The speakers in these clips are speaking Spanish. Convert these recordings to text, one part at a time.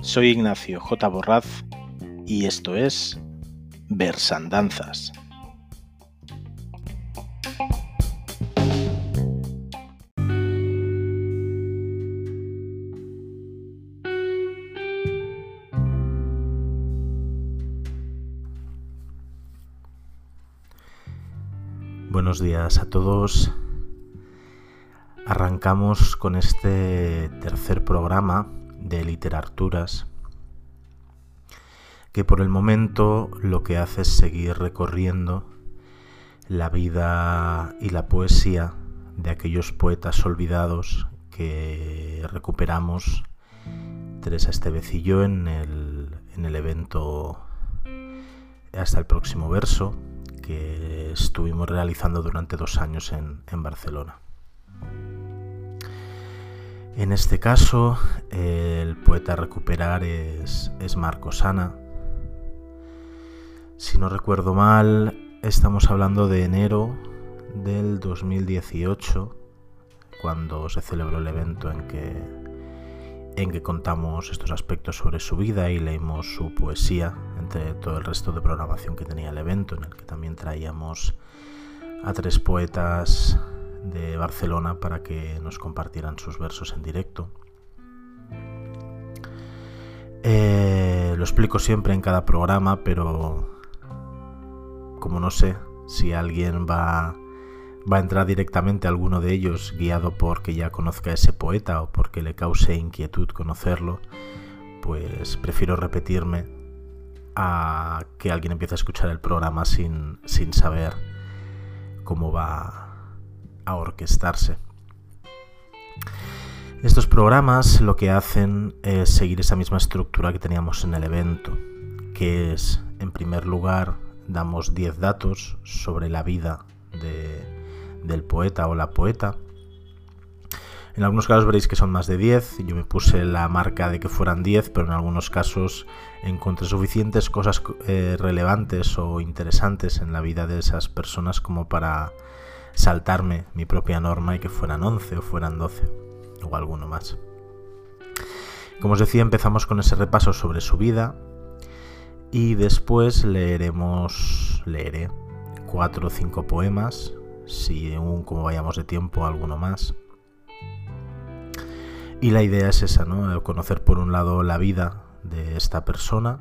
Soy Ignacio J. Borraz y esto es Versandanzas. Buenos días a todos. Arrancamos con este tercer programa de literaturas que por el momento lo que hace es seguir recorriendo la vida y la poesía de aquellos poetas olvidados que recuperamos Teresa yo en el, en el evento hasta el próximo verso que estuvimos realizando durante dos años en, Barcelona. En este caso, el poeta a recuperar es, es Marco Sana. Si no recuerdo mal, estamos hablando de enero del 2018, cuando se celebró el evento en que, en que contamos estos aspectos sobre su vida y leímos su poesía, todo el resto de programación que tenía el evento, en el que también traíamos a tres poetas de Barcelona para que nos compartieran sus versos en directo. Eh, lo explico siempre en cada programa, pero como no sé si alguien va, va a entrar directamente a alguno de ellos guiado porque ya conozca a ese poeta o porque le cause inquietud conocerlo, pues prefiero repetirme a que alguien empiece a escuchar el programa sin, sin saber cómo va a orquestarse. Estos programas lo que hacen es seguir esa misma estructura que teníamos en el evento, que es, en primer lugar, damos 10 datos sobre la vida del poeta o la poeta. En algunos casos veréis que son más de 10, yo me puse la marca de que fueran 10, pero en algunos casos encontré suficientes cosas eh, relevantes o interesantes en la vida de esas personas como para saltarme mi propia norma y que fueran 11 o fueran 12 o alguno más. Como os decía, empezamos con ese repaso sobre su vida y después leeremos, leeré cuatro o cinco poemas, si aún como vayamos de tiempo alguno más. Y la idea es esa, ¿no? Conocer por un lado la vida de esta persona.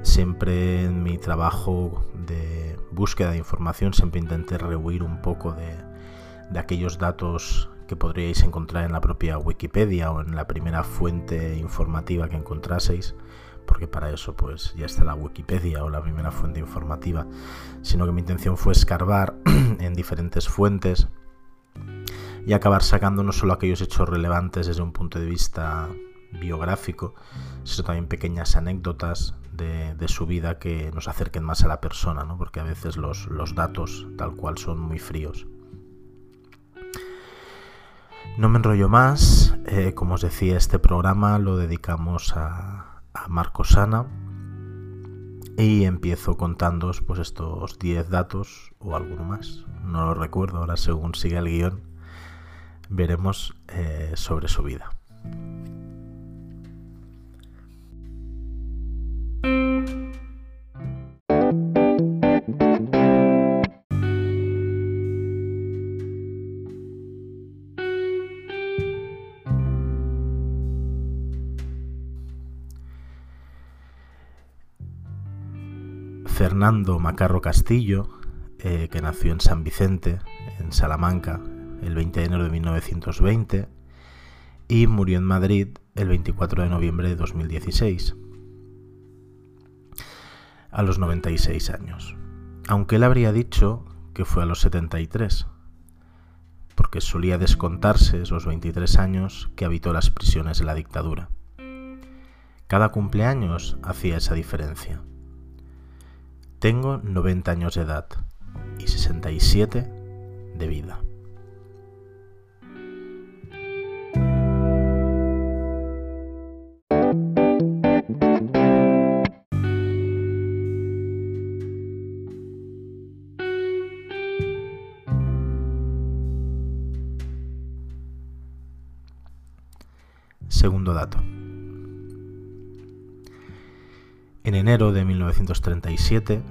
Siempre en mi trabajo de búsqueda de información siempre intenté rehuir un poco de, de aquellos datos que podríais encontrar en la propia Wikipedia o en la primera fuente informativa que encontraseis, porque para eso pues ya está la Wikipedia o la primera fuente informativa, sino que mi intención fue escarbar en diferentes fuentes y acabar sacando no solo aquellos hechos relevantes desde un punto de vista biográfico, sino también pequeñas anécdotas de, su vida que nos acerquen más a la persona, ¿no? porque a veces los, datos tal cual son muy fríos. No me enrollo más, eh, como os decía, este programa lo dedicamos a, a Marco Sana y empiezo contándoos pues estos 10 datos o alguno más, no lo recuerdo, ahora según sigue el guion veremos eh, sobre su vida. Fernando Macarro Castillo, eh, que nació en San Vicente, en Salamanca, el 20 de enero de 1920, y murió en Madrid el 24 de noviembre de 2016, a los 96 años. Aunque él habría dicho que fue a los 73, porque solía descontarse esos 23 años que habitó las prisiones de la dictadura. Cada cumpleaños hacía esa diferencia. Tengo 90 años de edad y 67 de vida. Enero de 1937,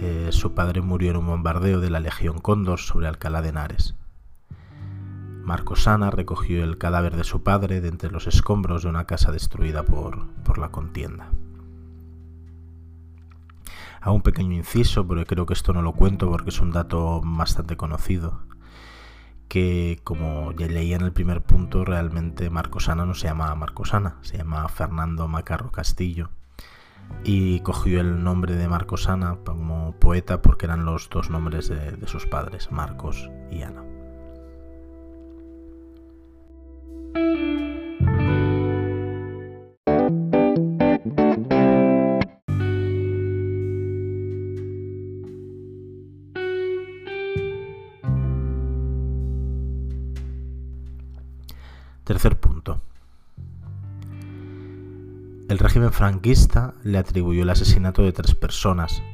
eh, su padre murió en un bombardeo de la Legión Cóndor sobre Alcalá de Henares. Marcosana recogió el cadáver de su padre de entre los escombros de una casa destruida por, por la contienda. A un pequeño inciso, pero creo que esto no lo cuento porque es un dato bastante conocido, que como ya leía en el primer punto, realmente Marcosana no se llama Marcosana, se llama Fernando Macarro Castillo y cogió el nombre de Marcosana como poeta porque eran los dos nombres de sus padres, Marcos y Ana. Tercer punto. El régimen franquista le atribuyó el asesinato de tres personas,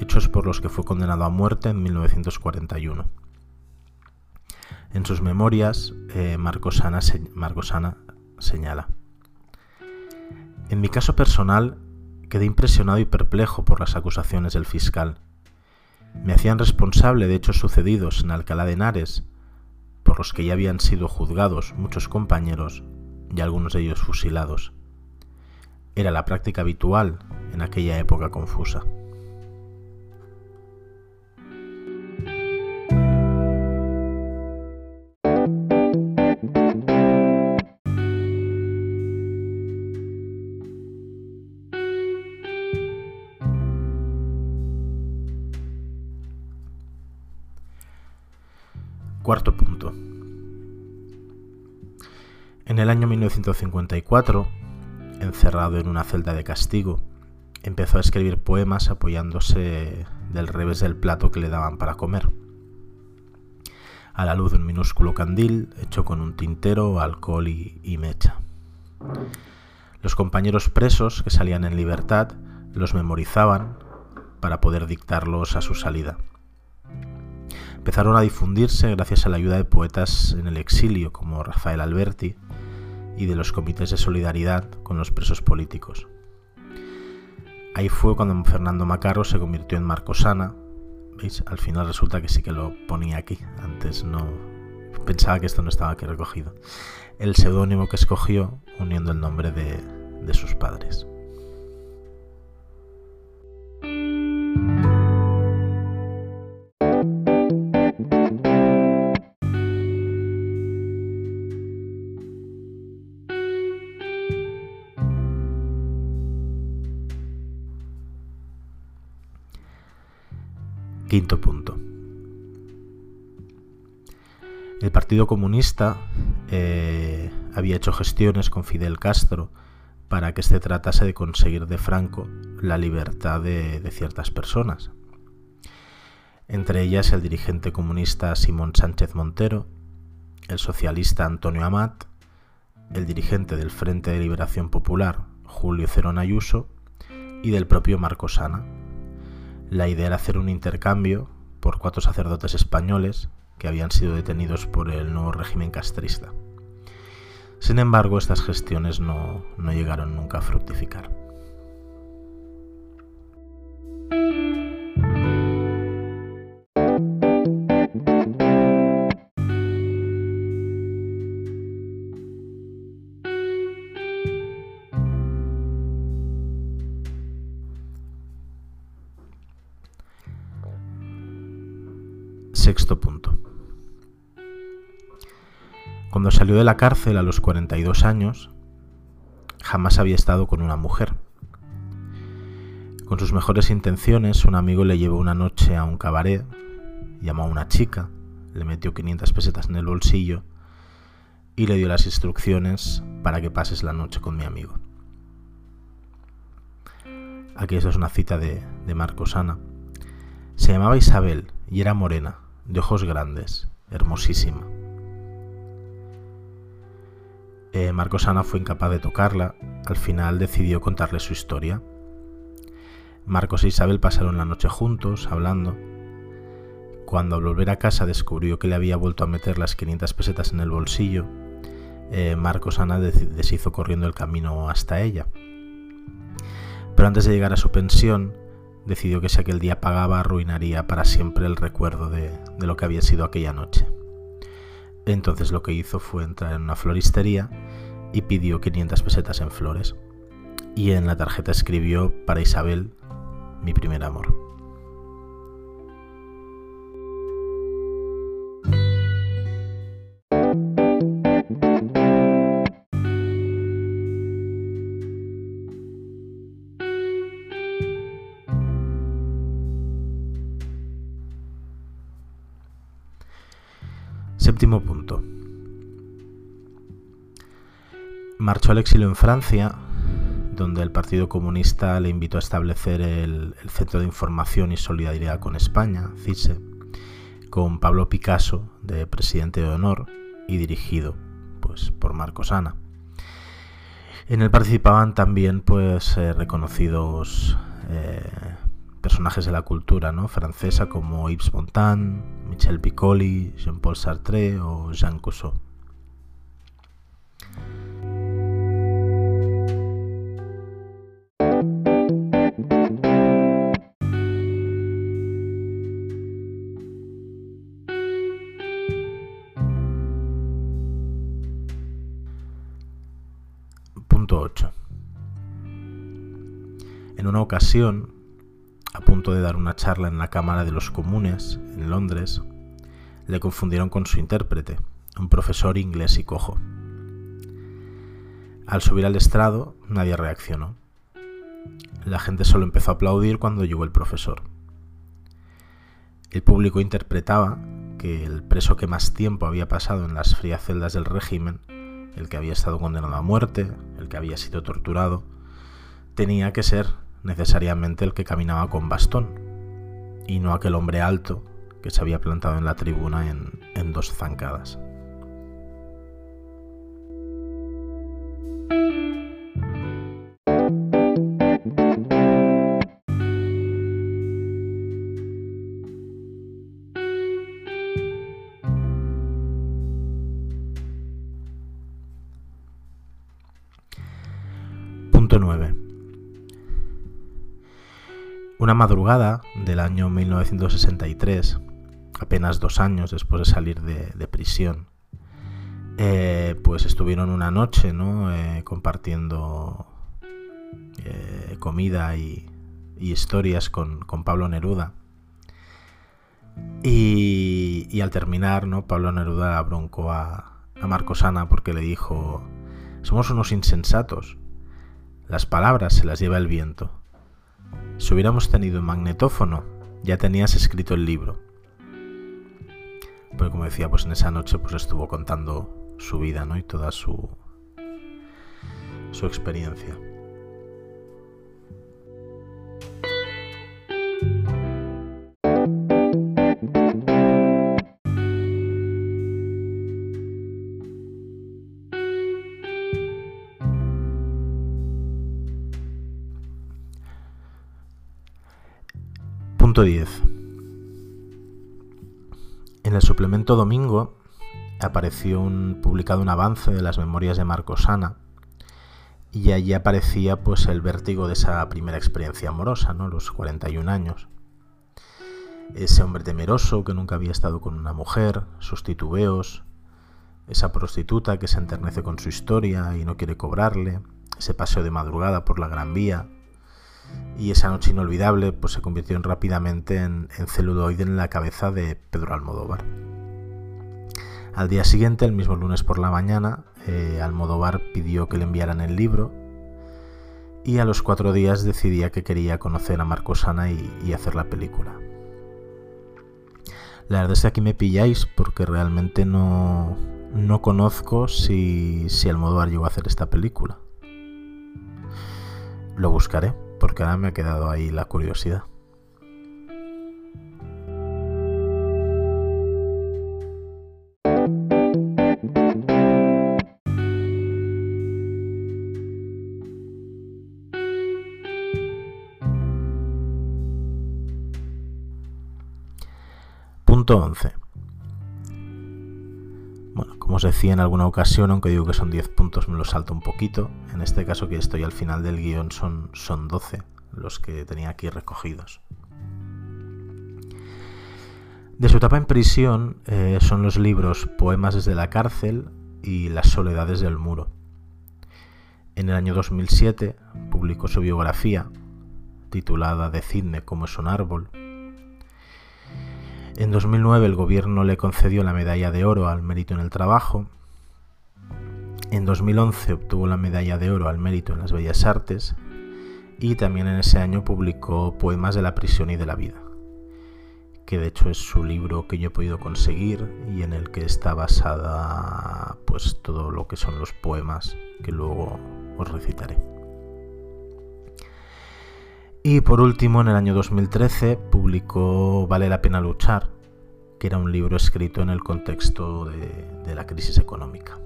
hechos por los que fue condenado a muerte en 1941. En sus memorias, eh, Marcosana, Marcosana señala, En mi caso personal, quedé impresionado y perplejo por las acusaciones del fiscal. Me hacían responsable de hechos sucedidos en Alcalá de Henares por los que ya habían sido juzgados muchos compañeros y algunos de ellos fusilados. Era la práctica habitual en aquella época confusa. Cuarto punto. En el año 1954, encerrado en una celda de castigo, empezó a escribir poemas apoyándose del revés del plato que le daban para comer. A la luz de un minúsculo candil hecho con un tintero, alcohol y, y mecha. Los compañeros presos que salían en libertad los memorizaban para poder dictarlos a su salida empezaron a difundirse gracias a la ayuda de poetas en el exilio como Rafael Alberti y de los comités de solidaridad con los presos políticos. Ahí fue cuando Fernando Macarro se convirtió en Marcosana. ¿Veis? Al final resulta que sí que lo ponía aquí. Antes no. Pensaba que esto no estaba aquí recogido. El seudónimo que escogió uniendo el nombre de, de sus padres. Quinto punto. El Partido Comunista eh, había hecho gestiones con Fidel Castro para que se tratase de conseguir de Franco la libertad de, ciertas personas. Entre ellas el dirigente comunista Simón Sánchez Montero, el socialista Antonio Amat, el dirigente del Frente de Liberación Popular Julio Cerón Ayuso y del propio Marco Sana, la idea era hacer un intercambio por cuatro sacerdotes españoles que habían sido detenidos por el nuevo régimen castrista. Sin embargo, estas gestiones no, no llegaron nunca a fructificar. Cuando salió de la cárcel a los 42 años, jamás había estado con una mujer. Con sus mejores intenciones, un amigo le llevó una noche a un cabaret, llamó a una chica, le metió 500 pesetas en el bolsillo y le dio las instrucciones para que pases la noche con mi amigo. Aquí esto es una cita de, de Marcos Ana. Se llamaba Isabel y era morena, de ojos grandes, hermosísima. Eh, Marcos Ana fue incapaz de tocarla, al final decidió contarle su historia. Marcos e Isabel pasaron la noche juntos, hablando. Cuando al volver a casa descubrió que le había vuelto a meter las 500 pesetas en el bolsillo, eh, Marcos Ana deshizo corriendo el camino hasta ella. Pero antes de llegar a su pensión, decidió que si aquel día pagaba arruinaría para siempre el recuerdo de lo que había sido aquella noche. Entonces lo que hizo fue entrar en una floristería y pidió 500 pesetas en flores. Y en la tarjeta escribió para Isabel, mi primer amor. Punto. Marchó al exilio en Francia, donde el Partido Comunista le invitó a establecer el, Centro de Información y Solidaridad con España, CISE, con Pablo Picasso de presidente de honor y dirigido pues, por Marcos Ana. En él participaban también pues, eh, reconocidos eh, personajes de la cultura ¿no? francesa como Yves Montand, Michel Piccoli, Jean-Paul Sartre o Jean Cousseau. Punto 8. En una ocasión, de dar una charla en la Cámara de los Comunes, en Londres, le confundieron con su intérprete, un profesor inglés y cojo. Al subir al estrado, nadie reaccionó. La gente solo empezó a aplaudir cuando llegó el profesor. El público interpretaba que el preso que más tiempo había pasado en las frías celdas del régimen, el que había estado condenado a muerte, el que había sido torturado, tenía que ser necesariamente el que caminaba con bastón, y no aquel hombre alto que se había plantado en la tribuna en, dos zancadas. Una madrugada del año 1963, apenas dos años después de salir de, prisión, eh, pues estuvieron una noche ¿no? Eh, compartiendo eh, comida y, historias con, Pablo Neruda. Y, al terminar, ¿no? Pablo Neruda broncó a, a Marcosana porque le dijo, somos unos insensatos, las palabras se las lleva el viento si hubiéramos tenido un magnetófono, ya tenías escrito el libro. Pero como decía, pues en esa noche pues estuvo contando su vida, ¿no? Y toda su su experiencia. Punto 10. En el suplemento domingo apareció un, publicado un avance de las memorias de Marcos Ana y allí aparecía pues el vértigo de esa primera experiencia amorosa, ¿no? Los 41 años. Ese hombre temeroso que nunca había estado con una mujer, sus titubeos, esa prostituta que se enternece con su historia y no quiere cobrarle, ese paseo de madrugada por la Gran Vía, y esa noche inolvidable pues, se convirtió rápidamente en, celuloide en la cabeza de Pedro Almodóvar. Al día siguiente, el mismo lunes por la mañana, eh, Almodóvar pidió que le enviaran el libro y a los cuatro días decidía que quería conocer a Marcosana y, y hacer la película. La verdad es que aquí me pilláis porque realmente no, no conozco si, si Almodóvar llegó a hacer esta película. Lo buscaré porque ahora me ha quedado ahí la curiosidad. Punto 11. Como os decía en alguna ocasión, aunque digo que son 10 puntos, me lo salto un poquito. En este caso que estoy al final del guion son, son 12 los que tenía aquí recogidos. De su etapa en prisión eh, son los libros Poemas desde la cárcel y Las soledades del muro. En el año 2007 publicó su biografía, titulada Decidme cómo es un árbol. En 2009 el gobierno le concedió la medalla de oro al mérito en el trabajo. En 2011 obtuvo la medalla de oro al mérito en las bellas artes y también en ese año publicó Poemas de la prisión y de la vida, que de hecho es su libro que yo he podido conseguir y en el que está basada pues todo lo que son los poemas que luego os recitaré. Y por último, en el año 2013 publicó Vale la pena luchar, que era un libro escrito en el contexto de, la crisis económica.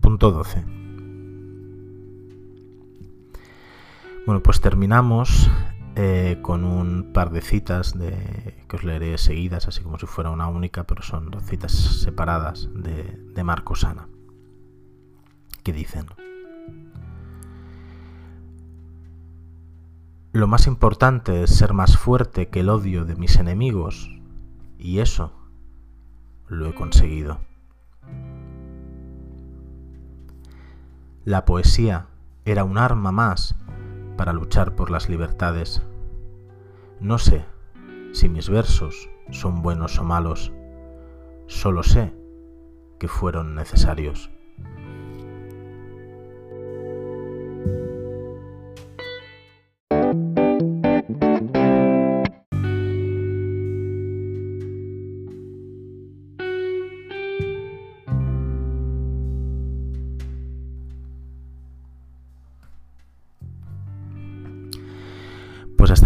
Punto 12. Bueno, pues terminamos eh, con un par de citas de, que os leeré seguidas, así como si fuera una única, pero son citas separadas de, de Marcos Ana, que dicen, Lo más importante es ser más fuerte que el odio de mis enemigos, y eso lo he conseguido. La poesía era un arma más para luchar por las libertades. No sé si mis versos son buenos o malos, solo sé que fueron necesarios.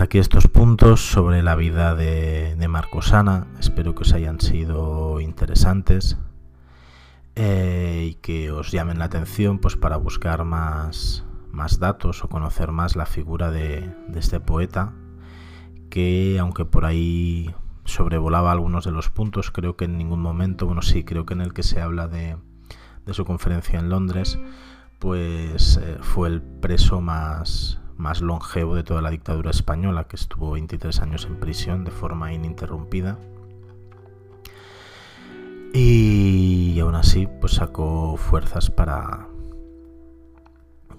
Aquí estos puntos sobre la vida de, de Marcosana. Espero que os hayan sido interesantes eh, y que os llamen la atención pues, para buscar más, más datos o conocer más la figura de, este poeta que aunque por ahí sobrevolaba algunos de los puntos, creo que en ningún momento, bueno sí, creo que en el que se habla de, de su conferencia en Londres, pues eh, fue el preso más, más longevo de toda la dictadura española, que estuvo 23 años en prisión de forma ininterrumpida. Y aún así, pues sacó fuerzas para,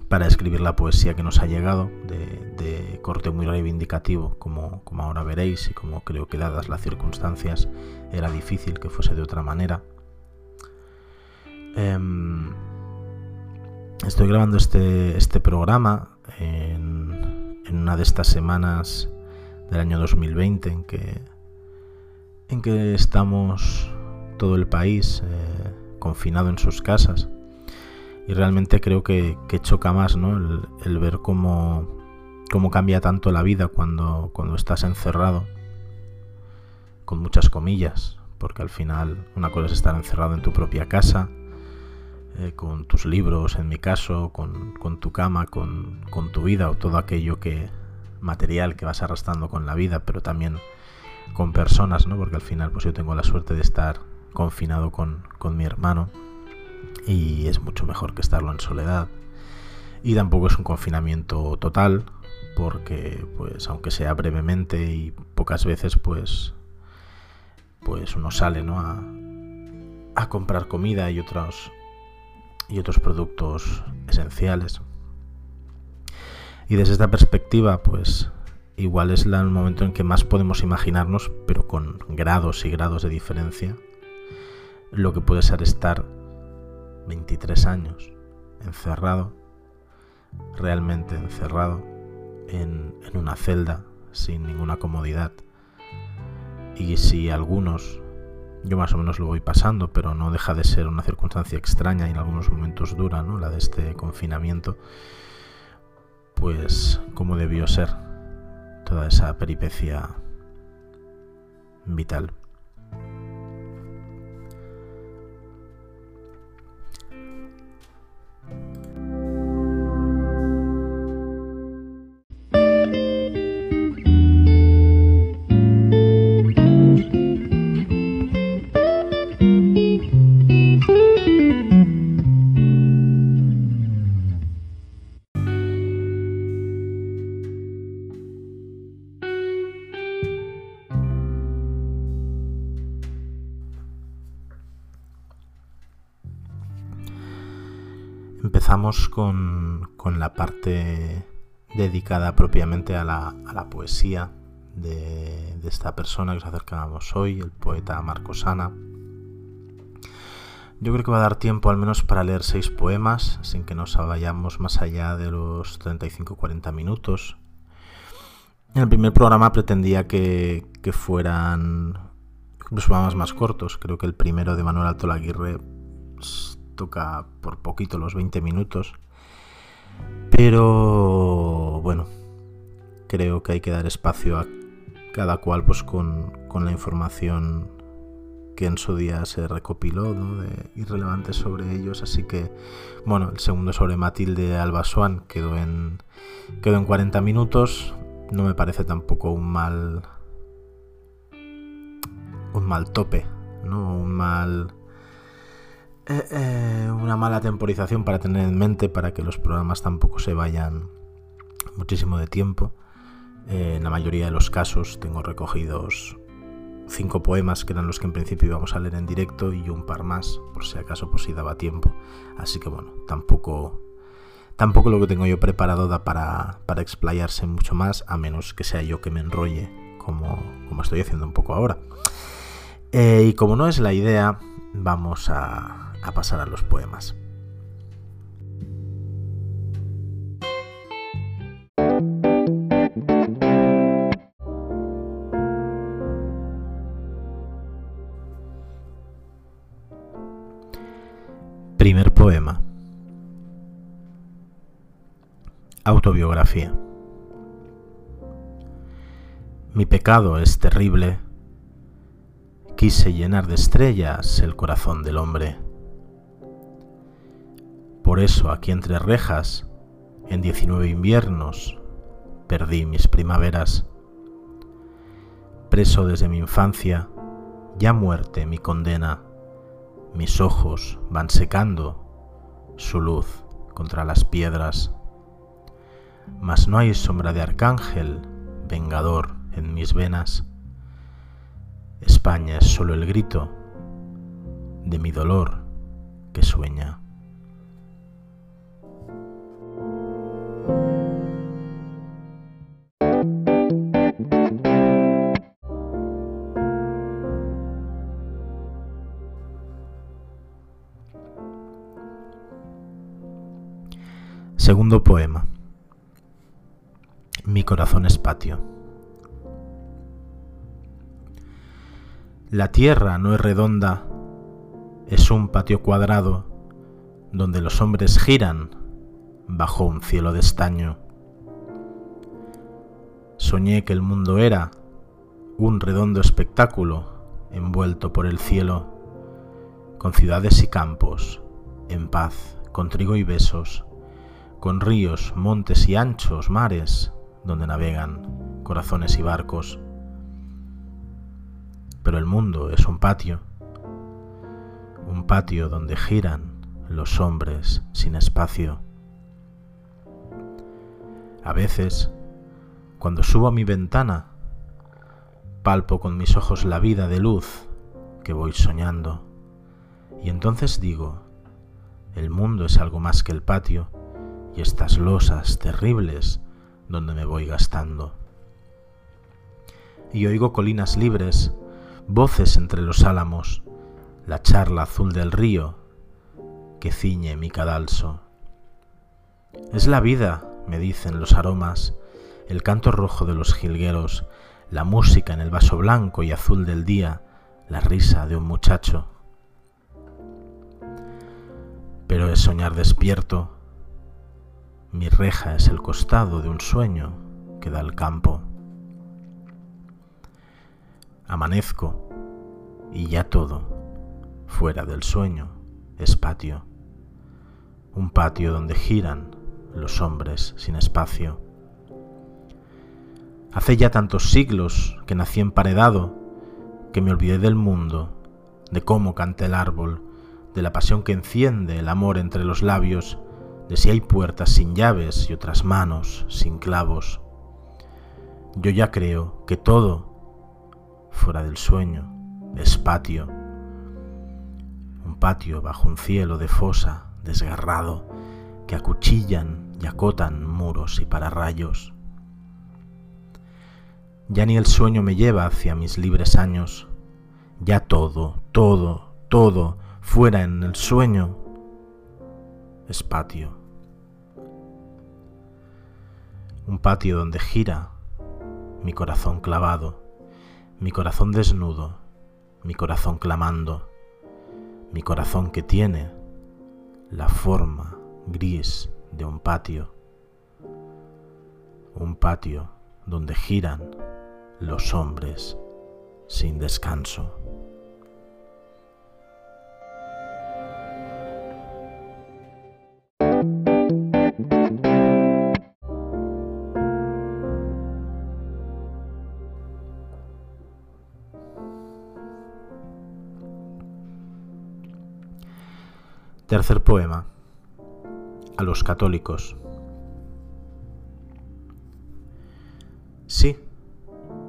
para escribir la poesía que nos ha llegado, de, corte muy reivindicativo, como, como ahora veréis, y como creo que dadas las circunstancias era difícil que fuese de otra manera. Eh, estoy grabando este, este programa en, una de estas semanas del año 2020 en que, en que estamos todo el país eh, confinado en sus casas. Y realmente creo que, que choca más ¿no? el, el ver cómo, cómo, cambia tanto la vida cuando, cuando estás encerrado, con muchas comillas, porque al final una cosa es estar encerrado en tu propia casa, eh, con tus libros, en mi caso, con, con tu cama, con, con, tu vida o todo aquello que material que vas arrastrando con la vida, pero también con personas, ¿no? Porque al final, pues yo tengo la suerte de estar confinado con, con mi hermano y es mucho mejor que estarlo en soledad. Y tampoco es un confinamiento total, porque, pues, aunque sea brevemente y pocas veces, pues, pues uno sale, ¿no? A, a comprar comida y otros y otros productos esenciales. Y desde esta perspectiva, pues igual es el momento en que más podemos imaginarnos, pero con grados y grados de diferencia, lo que puede ser estar 23 años encerrado, realmente encerrado, en, en una celda sin ninguna comodidad. Y si algunos yo más o menos lo voy pasando, pero no deja de ser una circunstancia extraña y en algunos momentos dura, ¿no? La de este confinamiento. Pues como debió ser toda esa peripecia vital. Empezamos con, la parte dedicada propiamente a la, poesía de, esta persona que os acercábamos hoy, el poeta Marcos Ana. Yo creo que va a dar tiempo al menos para leer seis poemas, sin que nos vayamos más allá de los 35-40 minutos. En el primer programa pretendía que, que fueran los programas más cortos. Creo que el primero de Manuel Alto Laguirre toca por poquito los 20 minutos. Pero bueno, creo que hay que dar espacio a cada cual pues con, la información que en su día se recopiló ¿no? de irrelevante sobre ellos. Así que, bueno, el segundo sobre Matilde Alba Swan quedó en, quedó en 40 minutos. No me parece tampoco un mal. un mal tope, ¿no? Un mal eh, eh, una mala temporización para tener en mente para que los programas tampoco se vayan muchísimo de tiempo. Eh, en la mayoría de los casos tengo recogidos cinco poemas que eran los que en principio íbamos a leer en directo y un par más, por si acaso por si daba tiempo. Así que bueno, tampoco tampoco lo que tengo yo preparado da para, para explayarse mucho más, a menos que sea yo que me enrolle, como, como estoy haciendo un poco ahora. y como no es la idea, vamos a, a pasar a los poemas. Primer poema. Autobiografía. Mi pecado es terrible. Quise llenar de estrellas el corazón del hombre por eso aquí entre rejas, en diecinueve inviernos, perdí mis primaveras. Preso desde mi infancia, ya muerte mi condena, mis ojos van secando su luz contra las piedras. Mas no hay sombra de arcángel vengador en mis venas. España es solo el grito de mi dolor que sueña. Segundo poema. Mi corazón es patio. La tierra no es redonda, es un patio cuadrado donde los hombres giran bajo un cielo de estaño. Soñé que el mundo era un redondo espectáculo envuelto por el cielo, con ciudades y campos, en paz, con trigo y besos, con ríos, montes y anchos mares donde navegan corazones y barcos. Pero el mundo es un patio, un patio donde giran los hombres sin espacio. A veces, cuando subo a mi ventana, palpo con mis ojos la vida de luz que voy soñando. Y entonces digo, el mundo es algo más que el patio y estas losas terribles donde me voy gastando. Y oigo colinas libres, voces entre los álamos, la charla azul del río que ciñe mi cadalso. Es la vida me dicen los aromas, el canto rojo de los jilgueros, la música en el vaso blanco y azul del día, la risa de un muchacho. Pero es soñar despierto, mi reja es el costado de un sueño que da al campo. Amanezco y ya todo, fuera del sueño, es patio. Un patio donde giran los hombres sin espacio. Hace ya tantos siglos que nací emparedado, que me olvidé del mundo, de cómo canta el árbol, de la pasión que enciende el amor entre los labios, de si hay puertas sin llaves y otras manos sin clavos. Yo ya creo que todo, fuera del sueño, es patio, un patio bajo un cielo de fosa desgarrado que acuchillan y acotan muros y pararrayos. Ya ni el sueño me lleva hacia mis libres años, ya todo, todo, todo, fuera en el sueño, es patio. Un patio donde gira mi corazón clavado, mi corazón desnudo, mi corazón clamando, mi corazón que tiene la forma gris de un patio, un patio donde giran los hombres sin descanso. Tercer poema. A los católicos. Sí,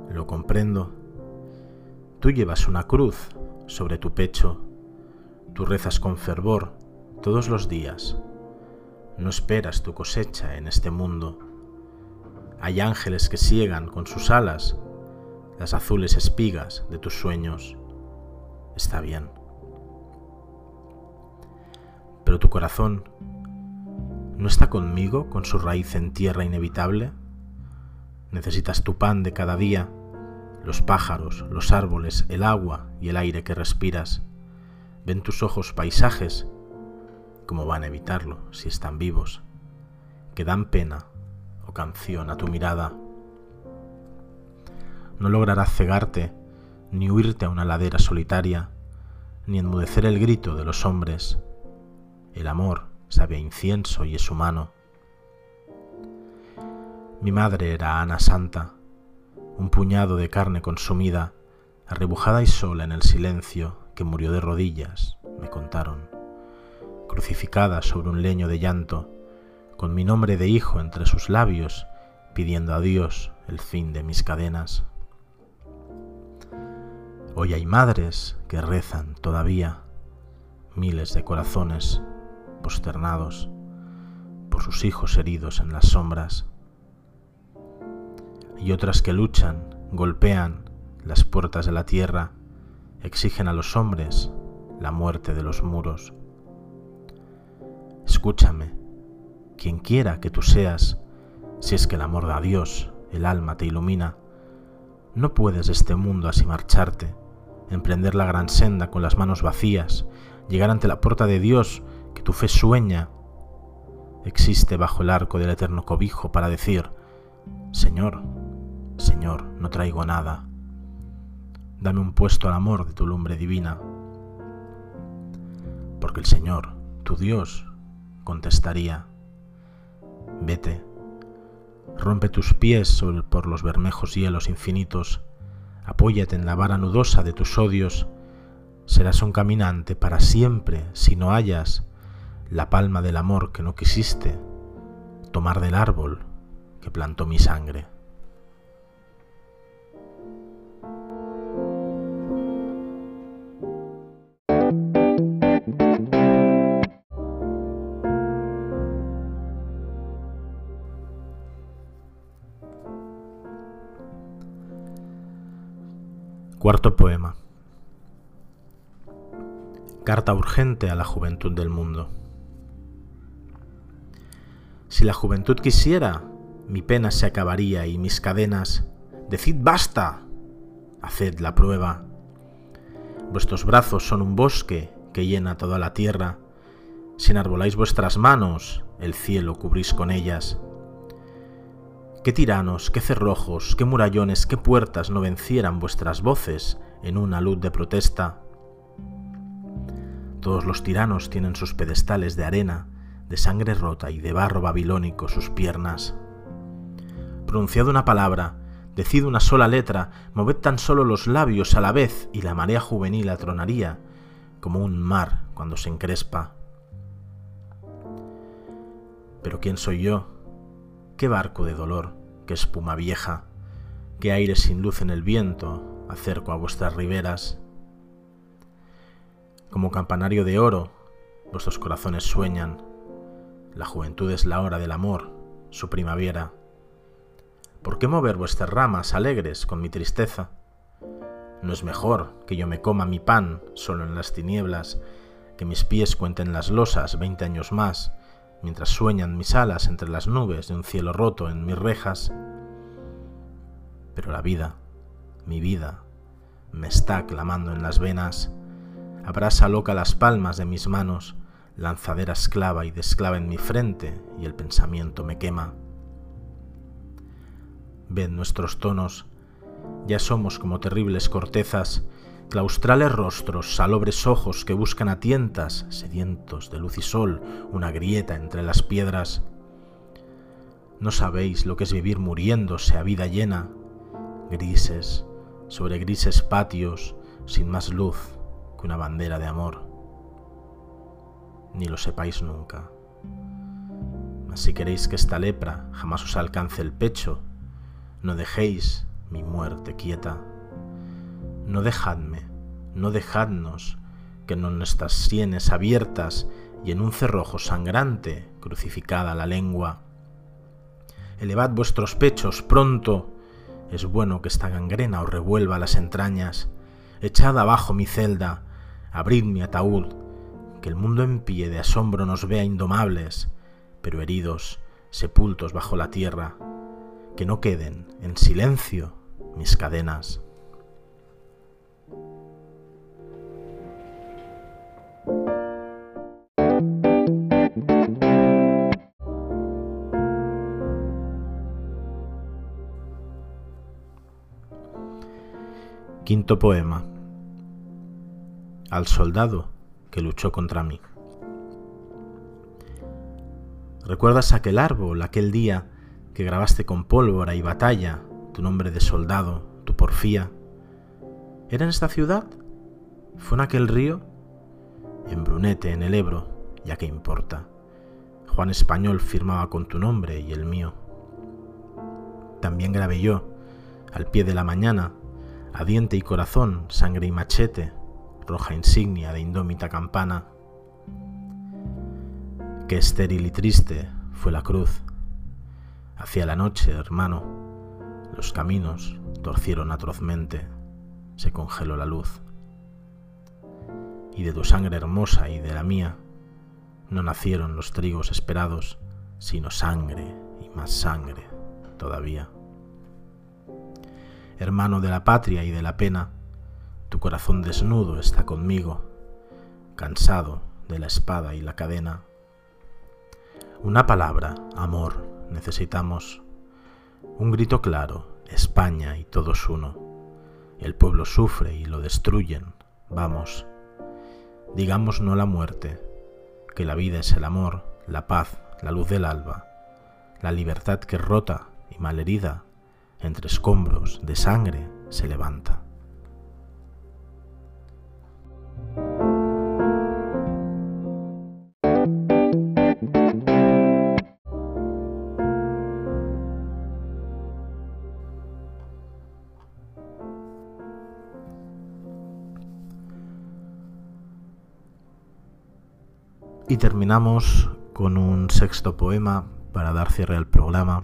lo comprendo. Tú llevas una cruz sobre tu pecho. Tú rezas con fervor todos los días. No esperas tu cosecha en este mundo. Hay ángeles que ciegan con sus alas las azules espigas de tus sueños. Está bien pero tu corazón no está conmigo con su raíz en tierra inevitable. Necesitas tu pan de cada día, los pájaros, los árboles, el agua y el aire que respiras. Ven tus ojos paisajes, como van a evitarlo si están vivos, que dan pena o canción a tu mirada. No lograrás cegarte, ni huirte a una ladera solitaria, ni enmudecer el grito de los hombres el amor sabe a incienso y es humano. Mi madre era Ana Santa, un puñado de carne consumida, arrebujada y sola en el silencio, que murió de rodillas, me contaron, crucificada sobre un leño de llanto, con mi nombre de hijo entre sus labios, pidiendo a Dios el fin de mis cadenas. Hoy hay madres que rezan todavía, miles de corazones posternados por sus hijos heridos en las sombras, y otras que luchan, golpean las puertas de la tierra, exigen a los hombres la muerte de los muros. Escúchame, quien quiera que tú seas, si es que el amor de Dios, el alma te ilumina, no puedes de este mundo así marcharte, emprender la gran senda con las manos vacías, llegar ante la puerta de Dios que tu fe sueña, existe bajo el arco del eterno cobijo para decir, Señor, Señor, no traigo nada. Dame un puesto al amor de tu lumbre divina. Porque el Señor, tu Dios, contestaría, vete, rompe tus pies por los bermejos hielos infinitos, apóyate en la vara nudosa de tus odios, serás un caminante para siempre si no hayas la palma del amor que no quisiste tomar del árbol que plantó mi sangre. Cuarto poema. Carta urgente a la juventud del mundo. Si la juventud quisiera, mi pena se acabaría y mis cadenas. Decid basta. Haced la prueba. Vuestros brazos son un bosque que llena toda la tierra. Si enarboláis vuestras manos, el cielo cubrís con ellas. ¿Qué tiranos, qué cerrojos, qué murallones, qué puertas no vencieran vuestras voces en una luz de protesta? Todos los tiranos tienen sus pedestales de arena, de sangre rota y de barro babilónico sus piernas. Pronunciad una palabra, decid una sola letra, moved tan solo los labios a la vez y la marea juvenil atronaría como un mar cuando se encrespa. Pero ¿quién soy yo? ¿Qué barco de dolor? ¿Qué espuma vieja? ¿Qué aire sin luz en el viento acerco a vuestras riberas? Como campanario de oro, vuestros corazones sueñan, La juventud es la hora del amor, su primavera. ¿Por qué mover vuestras ramas alegres con mi tristeza? No es mejor que yo me coma mi pan solo en las tinieblas, que mis pies cuenten las losas veinte años más, mientras sueñan mis alas entre las nubes de un cielo roto en mis rejas. Pero la vida, mi vida, me está clamando en las venas, abrasa loca las palmas de mis manos, lanzadera esclava y desclava en mi frente, y el pensamiento me quema. Ved nuestros tonos, ya somos como terribles cortezas, claustrales rostros, salobres ojos que buscan a tientas, sedientos de luz y sol, una grieta entre las piedras. No sabéis lo que es vivir muriéndose a vida llena, grises, sobre grises patios, sin más luz que una bandera de amor. Ni lo sepáis nunca. Mas si queréis que esta lepra jamás os alcance el pecho, no dejéis mi muerte quieta. No dejadme, no dejadnos, que en nuestras sienes abiertas y en un cerrojo sangrante crucificada la lengua. Elevad vuestros pechos pronto, es bueno que esta gangrena os revuelva las entrañas. Echad abajo mi celda, abrid mi ataúd, que el mundo en pie de asombro nos vea indomables, pero heridos, sepultos bajo la tierra, que no queden en silencio mis cadenas. Quinto poema. Al soldado que luchó contra mí. ¿Recuerdas aquel árbol, aquel día que grabaste con pólvora y batalla tu nombre de soldado, tu porfía? ¿Era en esta ciudad? ¿Fue en aquel río? En Brunete, en el Ebro, ya que importa. Juan Español firmaba con tu nombre y el mío. También grabé yo, al pie de la mañana, a diente y corazón, sangre y machete, roja insignia de indómita campana. Qué estéril y triste fue la cruz. Hacia la noche, hermano, los caminos torcieron atrozmente, se congeló la luz. Y de tu sangre hermosa y de la mía no nacieron los trigos esperados, sino sangre y más sangre todavía hermano de la patria y de la pena, tu corazón desnudo está conmigo, cansado de la espada y la cadena. Una palabra, amor, necesitamos. Un grito claro, España y todos uno. El pueblo sufre y lo destruyen. Vamos, digamos no la muerte, que la vida es el amor, la paz, la luz del alba, la libertad que rota y malherida entre escombros de sangre se levanta. Y terminamos con un sexto poema para dar cierre al programa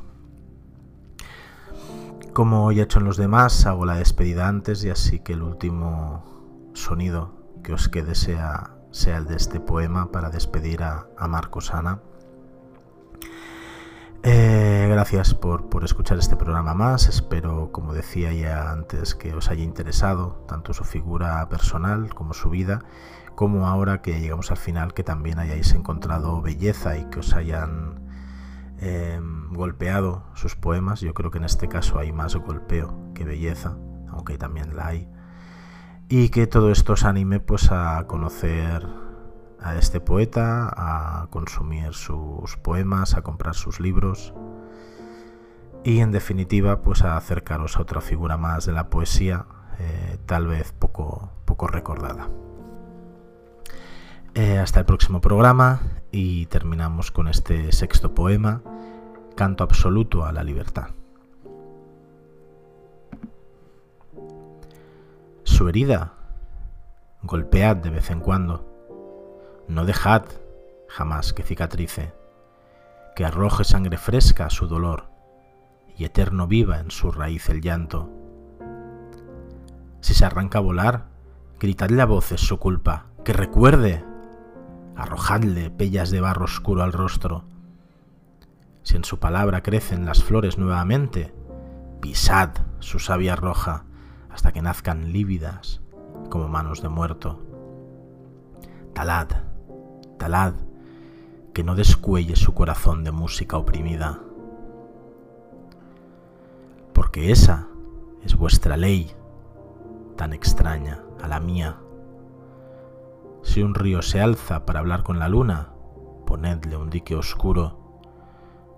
como hoy he hecho en los demás, hago la despedida antes y así que el último sonido que os quede sea, sea el de este poema para despedir a, Marcos Ana. Eh, gracias por, por, escuchar este programa más. Espero, como decía ya antes, que os haya interesado tanto su figura personal como su vida, como ahora que llegamos al final, que también hayáis encontrado belleza y que os hayan Em, golpeado sus poemas. Yo creo que en este caso hay más golpeo que belleza, aunque también la hay. Y que todo esto os anime pues a conocer a este poeta, a consumir sus poemas, a comprar sus libros y en definitiva pues a acercaros a otra figura más de la poesía, eh, tal vez poco, poco recordada. Eh, hasta el próximo programa y terminamos con este sexto poema, Canto absoluto a la libertad. Su herida, golpead de vez en cuando, no dejad jamás que cicatrice, que arroje sangre fresca a su dolor y eterno viva en su raíz el llanto. Si se arranca a volar, gritadle a voces su culpa, que recuerde, arrojadle pellas de barro oscuro al rostro. Si en su palabra crecen las flores nuevamente, pisad su savia roja hasta que nazcan lívidas como manos de muerto. Talad, talad, que no descuelle su corazón de música oprimida. Porque esa es vuestra ley, tan extraña a la mía. Si un río se alza para hablar con la luna, ponedle un dique oscuro.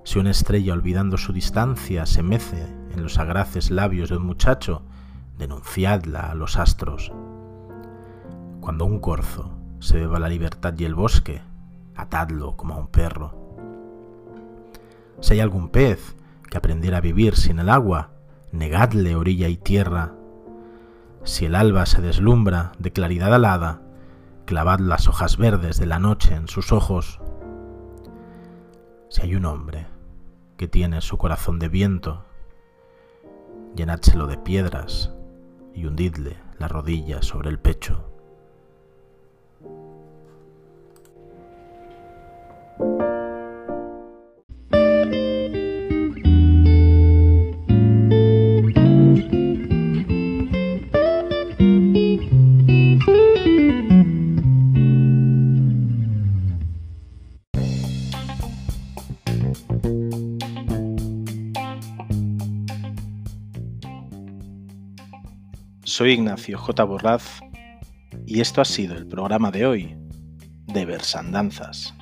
Si una estrella olvidando su distancia se mece en los agraces labios de un muchacho, denunciadla a los astros. Cuando un corzo se beba la libertad y el bosque, atadlo como a un perro. Si hay algún pez que aprendiera a vivir sin el agua, negadle orilla y tierra. Si el alba se deslumbra de claridad alada, clavad las hojas verdes de la noche en sus ojos. Si hay un hombre que tiene su corazón de viento, llenádselo de piedras y hundidle la rodilla sobre el pecho. Soy Ignacio J. Borraz y esto ha sido el programa de hoy de Versandanzas.